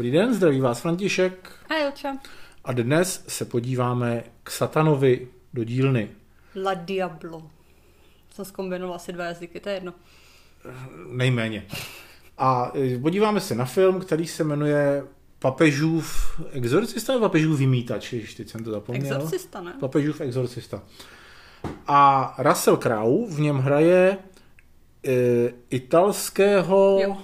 Dobrý den, zdraví vás František. A Jilča. A dnes se podíváme k Satanovi do dílny. La Diablo. Jsem zkombinoval asi dva jazyky, to je jedno. Nejméně. A e, podíváme se na film, který se jmenuje Papežův exorcista nebo Papežův vymítač, když teď jsem to zapomněl. Exorcista, ne? Papežův exorcista. A Russell Crowe v něm hraje e, italského Jo.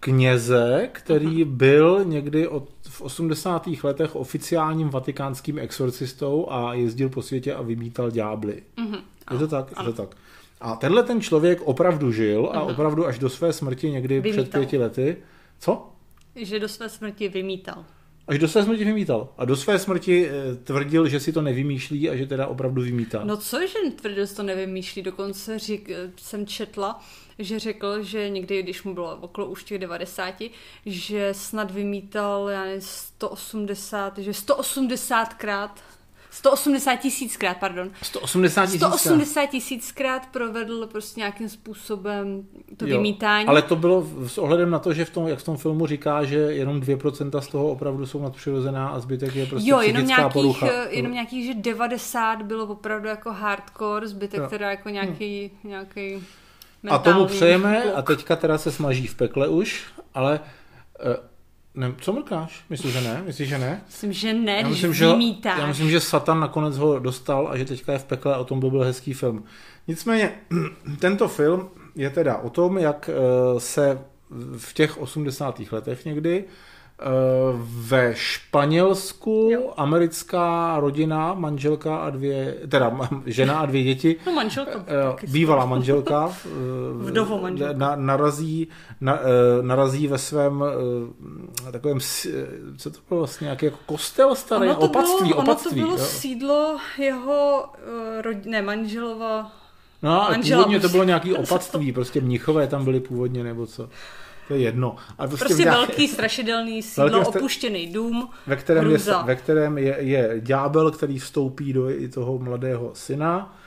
Kněze, který byl někdy od, v 80. letech oficiálním vatikánským exorcistou a jezdil po světě a vymítal ďábly. Mhm. Je to tak? Je to tak. A tenhle ten člověk opravdu žil a opravdu až do své smrti někdy před Vymítal. pěti lety. Co? Že do své smrti vymítal. Až do své smrti vymítal. A do své smrti eh, tvrdil, že si to nevymýšlí a že teda opravdu vymítá. No cože tvrdil, že to nevymýšlí, dokonce řík, jsem četla, že řekl, že někdy, když mu bylo okolo už těch 90, že snad vymítal, já nevím, 180, že 180krát 180 tisíckrát, pardon. 180 tisíc. 180 tisíckrát provedl prostě nějakým způsobem to Jo, vymítání. Ale to bylo s ohledem na to, že v tom, jak v tom filmu říká, že jenom 2% z toho opravdu jsou nadpřirozená a zbytek je prostě jo, jenom nějakých, porucha. eh, jenom nějakých, že 90 bylo opravdu jako hardcore, zbytek Jo. teda jako nějaký, nějaký A tomu přejeme kluk. a teďka teda se smaží v pekle už, ale eh, ne, co mrkáš? Myslíš, že ne? Myslíš, že ne? Myslím, že ne, Já myslím, že, vymítáš. já myslím, že Satan nakonec ho dostal a že teďka je v pekle a o tom by byl hezký film. Nicméně, tento film je teda o tom, jak eh, se v těch 80. letech někdy ve Španělsku Jo. americká rodina, manželka a dvě, teda žena a dvě děti, No manželka. Eh, bývalá manželka eh, Vdovo manželka. Na, narazí, na, eh, narazí ve svém eh, takovém, eh, co to bylo vlastně, nějaký jako kostel starý, Ono to opatství, bylo, opatství. Ono to bylo jo. sídlo jeho uh, rod... ne, manželova No a manžela původně to bylo nějaký opatství, prostě mnichové tam byli původně nebo co. To je jedno. Ale prostě, prostě v nějaké- velký strašidelný sídlo, Velký stra- opuštěný dům, ve kterém, je, ve kterém je, je ďábel, který vstoupí do toho mladého syna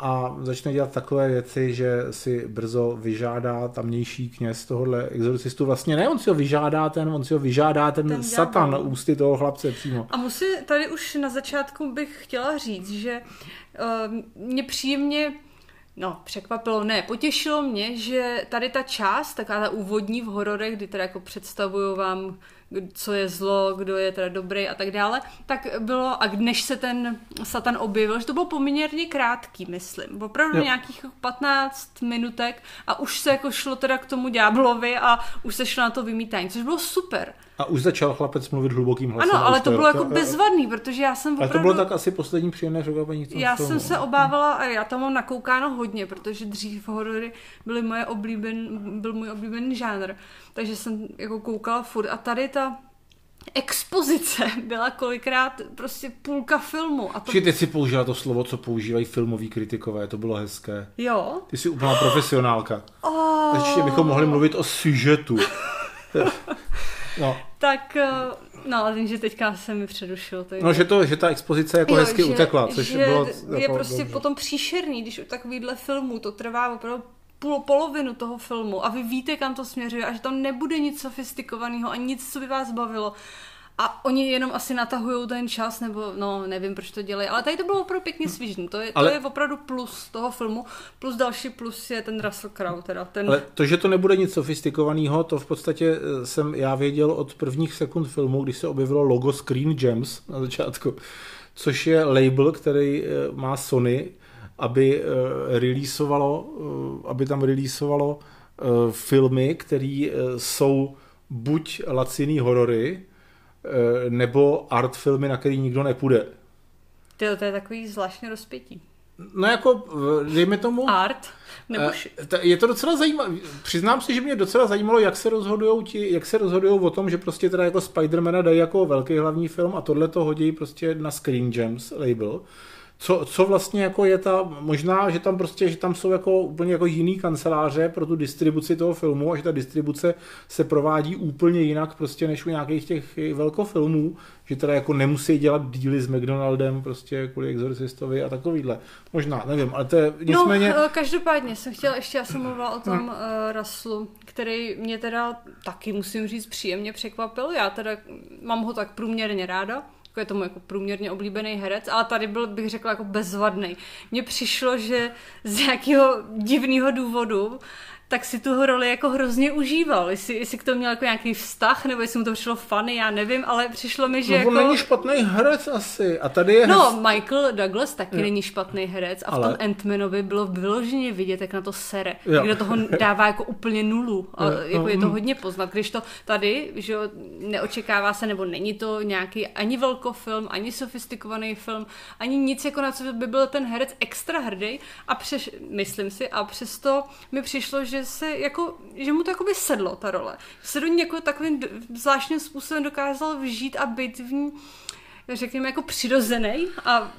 a začne dělat takové věci, že si brzo vyžádá tamnější kněz tohohle exorcistu. Vlastně ne, on si ho vyžádá ten, on si ho vyžádá ten, Ten satan ďábel. ústy toho chlapce přímo. A musím, tady už na začátku bych chtěla říct, že uh, mě příjemně, no překvapilo, ne, potěšilo mě, že tady ta část, taková ta úvodní v hororech, kdy teda jako představuju vám, co je zlo, kdo je teda dobrý a tak dále, tak bylo, a než se ten satan objevil, že to bylo poměrně krátký, myslím, opravdu Jo. nějakých 15 minutek a už se jako šlo teda k tomu ďáblovi a už se šlo na to vymítání, což bylo super. A už začal chlapec mluvit hlubokým hlasem. Ano, ale to bylo jako bezvadný, protože já jsem Ale opravdu... to bylo tak asi poslední příjemné překvapení Já filmu. jsem se obávala, a já tam mám nakoukáno hodně, protože dřív horory byly moje oblíben, byl můj oblíbený žánr, takže jsem jako koukala furt a tady ta expozice byla kolikrát prostě půlka filmu a to... Teď si použila to slovo, co používají filmoví kritikové, to bylo hezké. Jo? Ty jsi úplná profesionálka. Oh, Ještě bychom mohli mluvit o sužetu. No, tak, eh, no, ale že teďka se mi předušil. To no že, to, že ta expozice jako Jo, hezky že- utekla, což že bylo je jako prostě dobře. potom příšerný, když u takovýhle filmů to trvá opravdu půl, polovinu toho filmu a vy víte, kam to směřuje a že tam nebude nic sofistikovaného a nic, co by vás bavilo. A oni jenom asi natahují ten čas, nebo no, nevím, proč to dělají. Ale tady to bylo opravdu pěkně svížný. To je, Ale- to je opravdu plus toho filmu. Plus další plus je ten Russell Crowe, teda ten... Ale to, že to nebude nic sofistikovaného, to v podstatě eh, jsem já věděl od prvních sekund filmu, když se objevilo logo Screen Gems na začátku, což je label, který eh, má Sony, aby eh, releaseovalo, eh, aby tam releaseovalo eh, filmy, které jsou buď laciný horory, nebo art filmy, na který nikdo nepůjde. Tyjo, to je takový zvláštně rozpětí. No jako, dejme tomu... Art? Nebo Je to docela zajímavé. Přiznám si, že mě docela zajímalo, jak se rozhodují ti, jak se rozhodují o tom, že prostě teda jako Spidermana dají jako velký hlavní film a tohle to hodí prostě na Screen Gems label. Co, co vlastně jako je ta, možná, že tam prostě, že tam jsou jako úplně jako jiný kanceláře pro tu distribuci toho filmu a že ta distribuce se provádí úplně jinak prostě než u nějakých těch velkofilmů, že teda jako nemusí dělat díly s McDonaldem prostě kvůli exorcistovi a takovýhle. Možná, nevím, ale to je nicméně... No, každopádně jsem chtěla, ještě já jsem mluvila o tom no. uh, Raslu, který mě teda taky musím říct příjemně překvapil. Já teda mám ho tak průměrně ráda je tomu jako průměrně oblíbený herec, ale tady byl, bych řekla, jako bezvadný. Mně přišlo, že z nějakého divného důvodu tak si tu roli jako hrozně užíval. Jestli, jestli k tomu měl jako nějaký vztah, nebo jestli mu to přišlo funny, já nevím, ale přišlo mi, že no, jako... on není špatný herec asi. A tady je... No, Michael Douglas taky jo. není špatný herec a ale... v tom Ant-Manovi bylo vyloženě vidět, jak na to sere. Jo. Kdo toho dává jako úplně nulu. A jo. jako je to hodně poznat. Když to tady, že neočekává se, nebo není to nějaký ani velkofilm, ani sofistikovaný film, ani nic, jako na co by byl ten herec extra hrdý a přeš, myslím si, a přesto mi přišlo, že že se jako, že mu to jako by sedlo ta role. Se do ní jako takovým zvláštním způsobem dokázal vžít a být v ní řekněme, jako přirozený a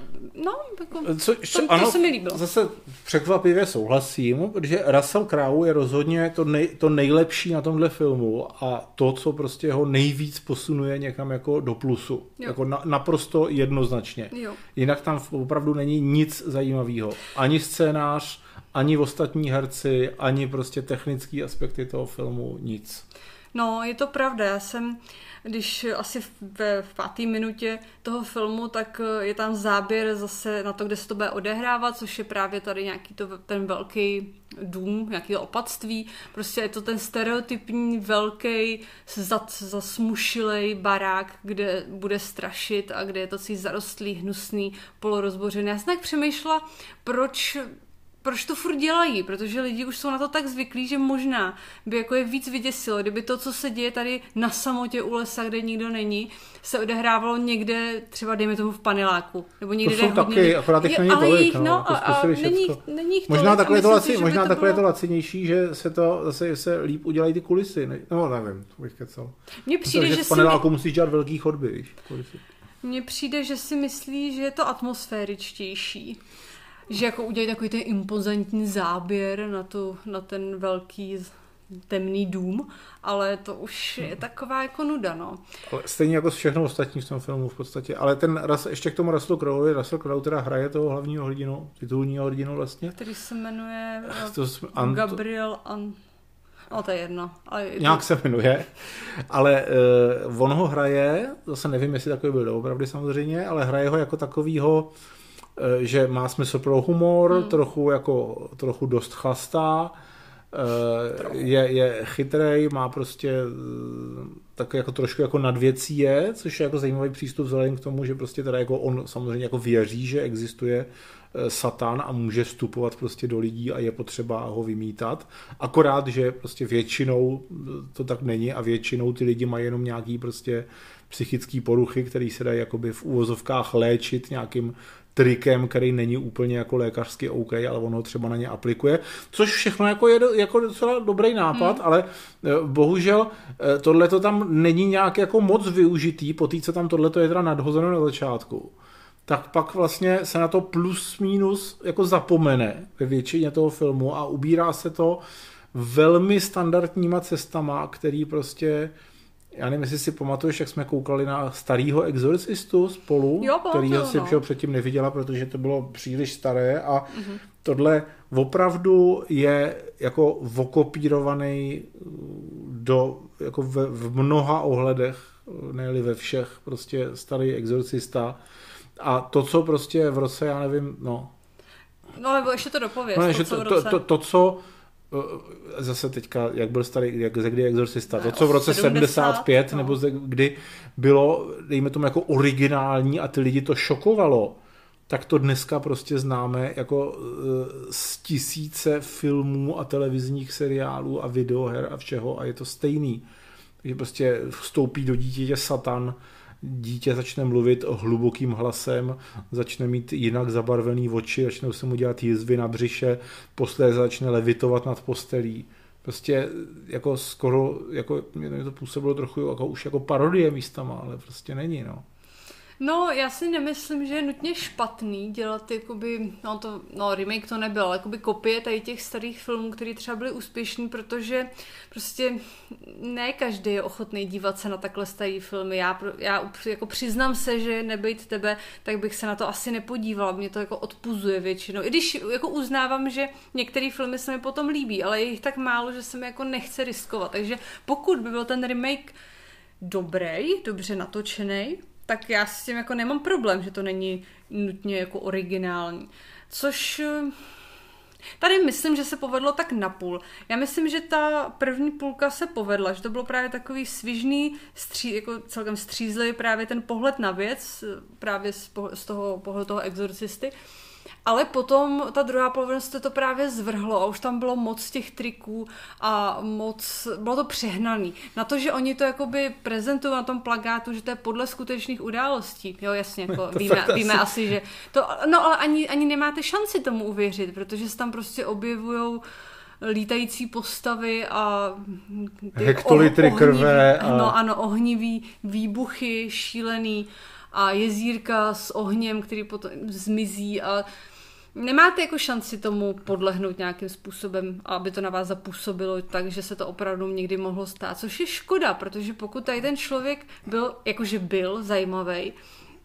no, jako, Co, to, to ano, se mi líbilo. Zase překvapivě souhlasím, protože Russell Crowe je rozhodně to, nej, to nejlepší na tomhle filmu a to, co prostě ho nejvíc posunuje někam jako do plusu. Jo. Jako na, naprosto jednoznačně. Jo. Jinak tam opravdu není nic zajímavého. Ani scénář, ani ostatní herci, ani prostě technické aspekty toho filmu, nic. No, je to pravda. Já jsem, když asi ve páté minutě toho filmu, tak eh, je tam záběr zase na to, kde se to bude odehrávat, což je právě tady nějaký to, ten velký dům, nějaký opatství. Prostě je to ten stereotypní, velký, zasmušilej barák, kde bude strašit a kde je to celý zarostlý, hnusný, polorozbořený. Já jsem tak přemýšlela, proč proč to furt dělají, protože lidi už jsou na to tak zvyklí, že možná by jako je víc vyděsilo, kdyby to, co se děje tady na samotě u lesa, kde nikdo není, se odehrávalo někde, třeba dejme tomu v paneláku, nebo někde, to jsou taky, hodně... akorát těch není tolik, jich, no, no, a, a není, není možná takhle, je to, laci, si, možná takhle bylo... to lacinější, že se to zase se líp udělají ty kulisy, ne? no nevím, to bych kecal. Mně přijde, Protože že v paneláku si... musíš dělat velký chodby, víš, kulisy. Mně přijde, že si myslí, že je to atmosféričtější že jako udělají takový ten impozantní záběr na, tu, na ten velký temný dům, ale to už je taková jako nuda, no. Ale stejně jako všechno ostatní v tom filmu v podstatě, ale ten, ještě k tomu Russell Crowe, Russell Crowe teda hraje toho hlavního hrdinu, titulního hrdinu vlastně. Který se jmenuje to jsme, Ant... Gabriel An... No, to je jedno. Ale Nějak se jmenuje, ale uh, on ho hraje, zase nevím, jestli takový byl doopravdy samozřejmě, ale hraje ho jako takovýho Eh, že má smysl pro humor, hmm. trochu jako trochu dost chlastá, eh, je, je chytrej, má prostě eh, tak jako trošku jako nad věcí je, což je jako zajímavý přístup vzhledem k tomu, že prostě teda jako on samozřejmě jako věří, že existuje satan a může vstupovat prostě do lidí a je potřeba ho vymítat. Akorát, že prostě většinou to tak není a většinou ty lidi mají jenom nějaký prostě psychické poruchy, které se dají jakoby v úvozovkách léčit nějakým trikem, který není úplně jako lékařsky OK, ale on ho třeba na ně aplikuje, což všechno jako je jako docela dobrý nápad, hmm. ale eh, bohužel eh, tohle to tam není nějak jako moc využitý, po té, co tam tohle je teda nadhozeno na začátku tak pak vlastně se na to plus minus jako zapomene ve většině toho filmu a ubírá se to velmi standardníma cestama, který prostě já nevím, jestli si pamatuješ, jak jsme koukali na starého exorcistu spolu, jo, který no. si předtím neviděla, protože to bylo příliš staré a mm-hmm. tohle opravdu je jako vokopírovaný do, jako v, v mnoha ohledech, ne ve všech, prostě starý exorcista. A to, co prostě v roce, já nevím, no. No, nebo ještě to dopověz. No, to, to, to, to, to, co Eh, zase teďka, jak byl starý, jak ze kdy exorcista, to, co v roce 70, 75, no. nebo ze kdy bylo, dejme tomu, jako originální a ty lidi to šokovalo, tak to dneska prostě známe jako eh, z tisíce filmů a televizních seriálů a videoher a všeho a je to stejný. Takže prostě vstoupí do dítěte satan, dítě začne mluvit hlubokým hlasem, začne mít jinak zabarvený oči, začnou se mu dělat jizvy na břiše, posléze začne levitovat nad postelí. Prostě jako skoro, jako mě to působilo trochu jako už jako parodie místama, ale prostě není, no. No, já si nemyslím, že je nutně špatný dělat jakoby, no to, no remake to nebyl, ale jakoby kopie tady těch starých filmů, které třeba byly úspěšný, protože prostě ne každý je ochotný dívat se na takhle starý filmy. Já, já jako přiznám se, že nebejt tebe, tak bych se na to asi nepodívala. Mě to jako odpuzuje většinou. I když jako uznávám, že některé filmy se mi potom líbí, ale je jich tak málo, že se mi jako nechce riskovat. Takže pokud by byl ten remake dobrý, dobře natočený, tak já s tím jako nemám problém, že to není nutně jako originální. Což eh, Tady myslím, že se povedlo tak napůl. Já myslím, že ta první půlka se povedla, že to bylo právě takový svižný, stří, jako celkem střízlivý právě ten pohled na věc, eh, právě z, z toho pohledu toho exorcisty. Ale potom ta druhá polovina se to právě zvrhlo a už tam bylo moc těch triků a moc, bylo to přehnaný. Na to, že oni to jakoby prezentují na tom plagátu, že to je podle skutečných událostí. Jo, jasně, jako víme, víme asi. asi, že to, no ale ani, ani nemáte šanci tomu uvěřit, protože se tam prostě objevují lítající postavy a hektolitry oh, krve. A... No ano, ohnivý výbuchy, šílený a jezírka s ohněm, který potom zmizí a nemáte jako šanci tomu podlehnout nějakým způsobem, aby to na vás zapůsobilo tak, že se to opravdu někdy mohlo stát, což je škoda, protože pokud tady ten člověk byl, jakože byl zajímavý,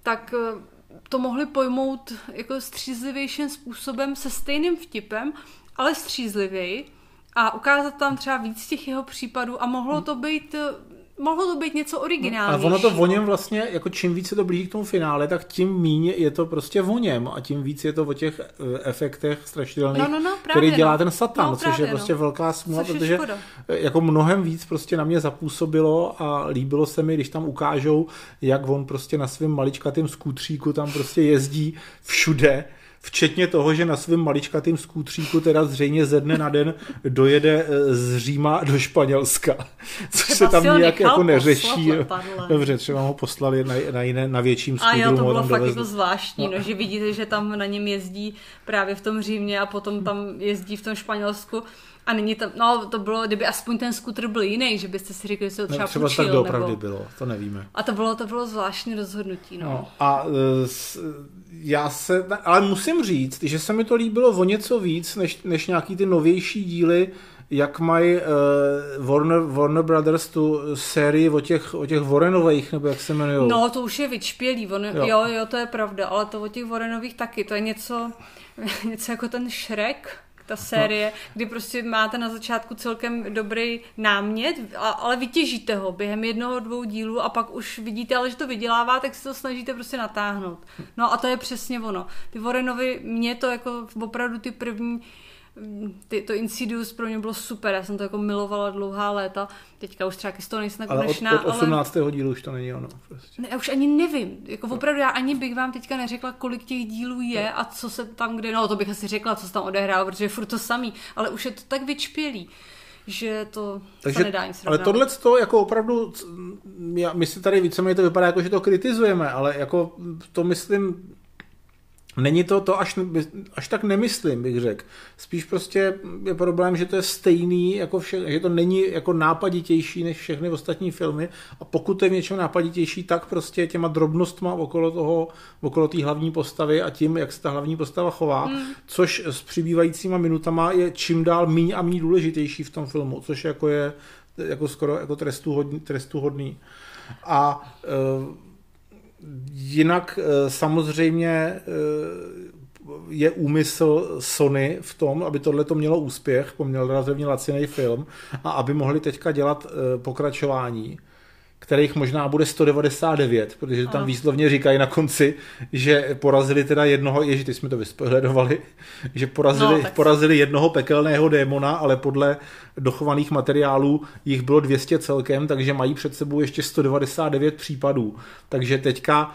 tak eh, to mohli pojmout jako střízlivějším způsobem se stejným vtipem, ale střízlivěji a ukázat tam třeba víc těch jeho případů a mohlo to být eh, mohlo to být něco originálního. A ono to o něm vlastně, jako čím víc se to blíží k tomu finále, tak tím méně je to prostě o něm a tím víc je to o těch eh, efektech strašidelných, no, no, no, který dělá no. ten satan, no, což je prostě no. velká smůla, protože škoda. jako mnohem víc prostě na mě zapůsobilo a líbilo se mi, když tam ukážou, jak on prostě na svém maličkatém skutříku tam prostě jezdí všude včetně toho, že na svém maličkatým skútříku teda zřejmě ze dne na den dojede eh, z Říma do Španělska, což se tam nějak jako neřeší. Dobře, třeba ho poslali na, na, jiné, na větším skútru. A jo, to bylo fakt dovezli. jako zvláštní, no. no. že vidíte, že tam na něm jezdí právě v tom Římě a potom tam jezdí v tom Španělsku a není tam, no to bylo, kdyby aspoň ten skuter byl jiný, že byste si řekli, že se to třeba, třeba půjčil, tak doopravdy nebo... bylo, to nevíme. A to bylo, to bylo zvláštní rozhodnutí, no. no a uh, já se, ale musím říct, že se mi to líbilo o něco víc, než, než nějaký ty novější díly, jak mají uh, Warner, Warner Brothers tu sérii o těch, o těch Warrenových, nebo jak se jmenují. No, to už je vyčpělý, on, jo. jo, jo, to je pravda, ale to o těch Warrenových taky, to je něco, něco jako ten Shrek, ta série, no. kdy prostě máte na začátku celkem dobrý námět, ale vytěžíte ho během jednoho, dvou dílů a pak už vidíte, ale že to vydělává, tak se to snažíte prostě natáhnout. No a to je přesně ono. Ty Warrenovi, mě to jako opravdu ty první ty, to Insidious pro mě bylo super, já jsem to jako milovala dlouhá léta, teďka už třeba z toho nejsem ale konečná. Ale od, od 18. Ale... dílu už to není ono. Prostě. Ne, já už ani nevím, jako opravdu já ani bych vám teďka neřekla, kolik těch dílů je a co se tam kde, no to bych asi řekla, co se tam odehrálo, protože je furt to samý, ale už je to tak vyčpělý že to Takže, se nedá nic Ale tohle to jako opravdu, já, my si tady víceméně to vypadá jako, že to kritizujeme, ale jako to myslím Není to to, až, až tak nemyslím, bych řekl. Spíš prostě je problém, že to je stejný, jako vše, že to není jako nápaditější než všechny ostatní filmy a pokud je v něčem nápaditější, tak prostě těma drobnostma okolo toho, okolo té hlavní postavy a tím, jak se ta hlavní postava chová, mm. což s přibývajícíma minutama je čím dál míň a míň důležitější v tom filmu, což jako je jako skoro jako trestuhodný. trestuhodný. A uh, Jinak eh, samozřejmě eh, je úmysl Sony v tom, aby tohle to mělo úspěch, poměl relativně laciný film a aby mohli teďka dělat eh, pokračování kterých možná bude 199, protože tam výslovně říkají na konci, že porazili teda jednoho, ježi, ty jsme to vyspohledovali, že porazili, no, porazili jednoho pekelného démona, ale podle dochovaných materiálů jich bylo 200 celkem, takže mají před sebou ještě 199 případů. Takže teďka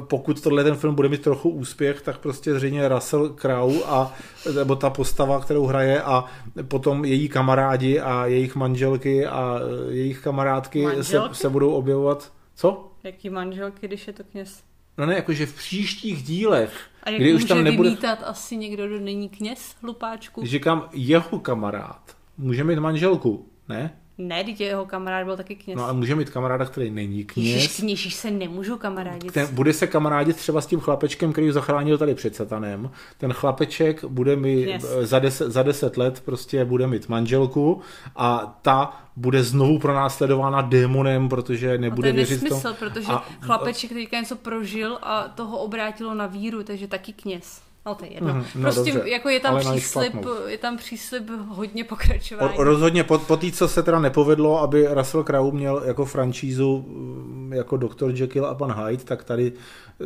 pokud tohle ten film bude mít trochu úspěch, tak prostě zřejmě Russell Crowe a nebo ta postava, kterou hraje a potom její kamarádi a jejich manželky a eh, jejich kamarádky se, se budou objevovat. Co? Jaký manželky, když je to kněz? No ne, jakože v příštích dílech. A jak kdy může už tam nebude... vymítat asi někdo, kdo není kněz, hlupáčku? Říkám, jeho kamarád může mít manželku, ne? Ne, dítě jeho kamarád byl taky kněz. No ale může mít kamaráda, který není Ježíš, kněz. s kněží se nemůžou kamarádit. Ten, bude se kamarádit třeba s tím chlapečkem, který ho zachránil tady před satanem. Ten chlapeček bude mi Yes. za, deset, za deset let prostě bude mít manželku a ta bude znovu pronásledována démonem, protože A to nebude je věřit nesmysl, tomu. protože A- chlapeček teďka něco prožil a toho obrátilo na víru, takže taky kněz. No to je jedno. Mhm, no prostě dobře, jako je tam příslip, je tam příslip hodně pokračování. O, rozhodně po, po té, co se teda nepovedlo, aby Russell Crowe měl jako franšízu mm, jako Dr. Jekyll a pan Hyde, tak tady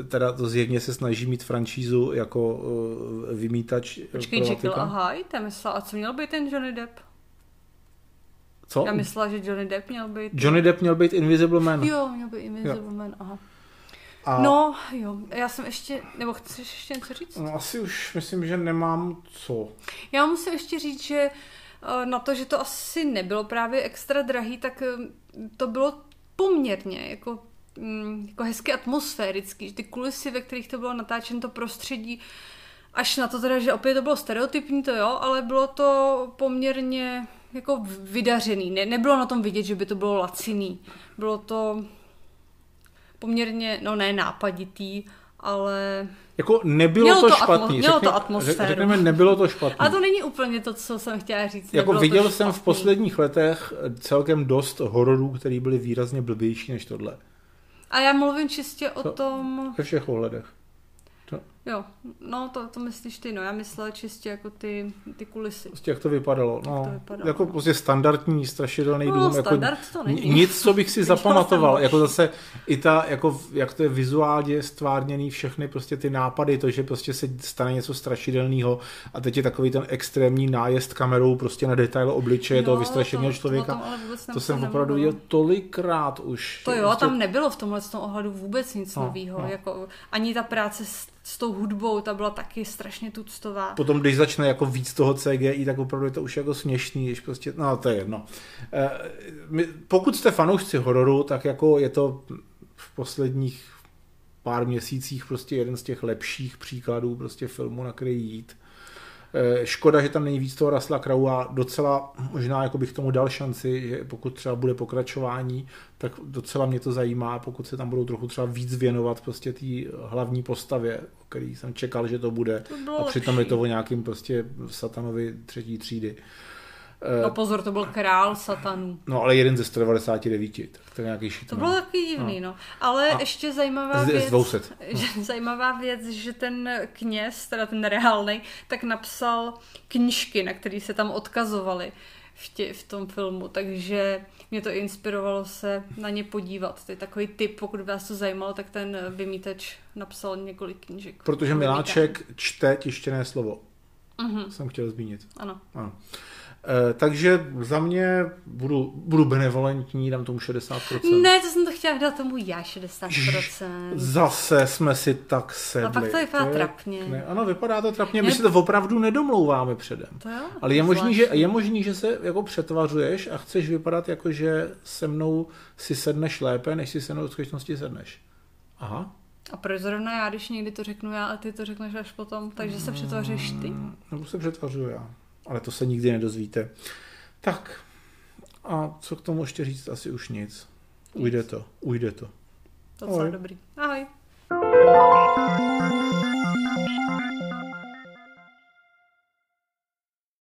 teda to zjevně se snaží mít franšízu jako uh, vymítač Počkej, pro Jekyll a. Hyde, já myslela, a co měl být ten Johnny Depp? Co? Já myslela, že Johnny Depp měl být... Johnny Depp měl být Invisible Man. Jo, měl být Invisible Man, aha. A No, jo, já jsem ještě, nebo chceš ještě něco říct? No, asi už myslím, že nemám co. Já musím ještě říct, že eh, na to, že to asi nebylo právě extra drahý, tak eh, to bylo poměrně jako, mm, jako hezky atmosférický. Ty kulisy, ve kterých to bylo natáčeno, to prostředí, až na to teda, že opět to bylo stereotypní, to jo, ale bylo to poměrně jako vydařený. Ne, nebylo na tom vidět, že by to bylo laciný. Bylo to poměrně, no ne nápaditý, ale... Jako nebylo Mělo to, to špatný. atmo- mělo to Řekne- atmosféru. Řekneme, nebylo to špatný. A to není úplně to, co jsem chtěla říct. jako to viděl jsem v posledních letech celkem dost hororů, které byly výrazně blbější než tohle. A já mluvím čistě o tom, Ve všech ohledech. Jo, no to, to myslíš ty, no já myslela čistě jako ty, ty kulisy. Prostě jak to vypadalo. No, to vypadalo, jako no. prostě standardní strašidelný No, dům. standard jako, to není. ni- Nic, co bych si zapamatoval. Jako zase i ta, jako, jak to je vizuálně stvárněný, všechny prostě ty nápady, to, že prostě se stane něco strašidelného a teď je takový ten extrémní nájezd kamerou prostě na detail obličeje toho vystrašeného to- člověka. To, To jsem opravdu viděl tolikrát už. To jo, Prostě- tam nebylo v tomhle tom ohledu vůbec nic No, nového. no. Jako, ani ta práce s, s tou hudbou, ta byla taky strašně tuctová. Potom, když začne jako víc toho CGI, tak opravdu je to už jako směšný, když prostě, no to je jedno. My- Pokud jste fanoušci hororu, tak jako je to v posledních pár měsících prostě jeden z těch lepších příkladů prostě filmu, na který jít. Eh, Škoda, že tam není víc toho Rasla Krau a docela možná jako bych tomu dal šanci, že pokud třeba bude pokračování, tak docela mě to zajímá, pokud se tam budou trochu třeba víc věnovat prostě té hlavní postavě, o který jsem čekal, že to bude. To A přitom lepší. je to o nějakým prostě satanovi třetí třídy. No Eh, pozor, to byl král satanů. No ale jeden ze 199, tak to je nějaký šitný. To bylo takový divný, no. Ale A- ještě zajímavá Z- z věc, 200. že, zajímavá věc, že ten kněz, teda ten reálný, tak napsal knížky, na které se tam odkazovali v, tě, v tom filmu, takže mě to inspirovalo se na ně podívat. To je takový tip, pokud by vás to zajímalo, tak ten vymítač napsal několik knížek. Protože Miláček čte tištěné slovo. Mhm, Jsem chtěl zmínit. ano. Ano. Eh, takže za mě budu, budu benevolentní, dám tomu 60%. Ne, to jsem to chtěla dát tomu já 60%. Zase jsme si tak sedli. A pak to vypadá je- trapně. Ne, ano, vypadá to trapně. My si to opravdu nedomlouváme předem. To jo? Ale je možný, že, je možný, že se jako přetvařuješ a chceš vypadat jako, že se mnou si sedneš lépe, než si se mnou v skutečnosti sedneš. Aha. A proč zrovna já, když někdy to řeknu já a ty to řekneš až potom, takže se přetvaříš ty? Nebo se přetvařuju já. Ale to se nikdy nedozvíte. Tak. A co k tomu ještě říct? Asi už nic. Ujde to. Ujde to. Docela Ahoj. dobrý. Ahoj.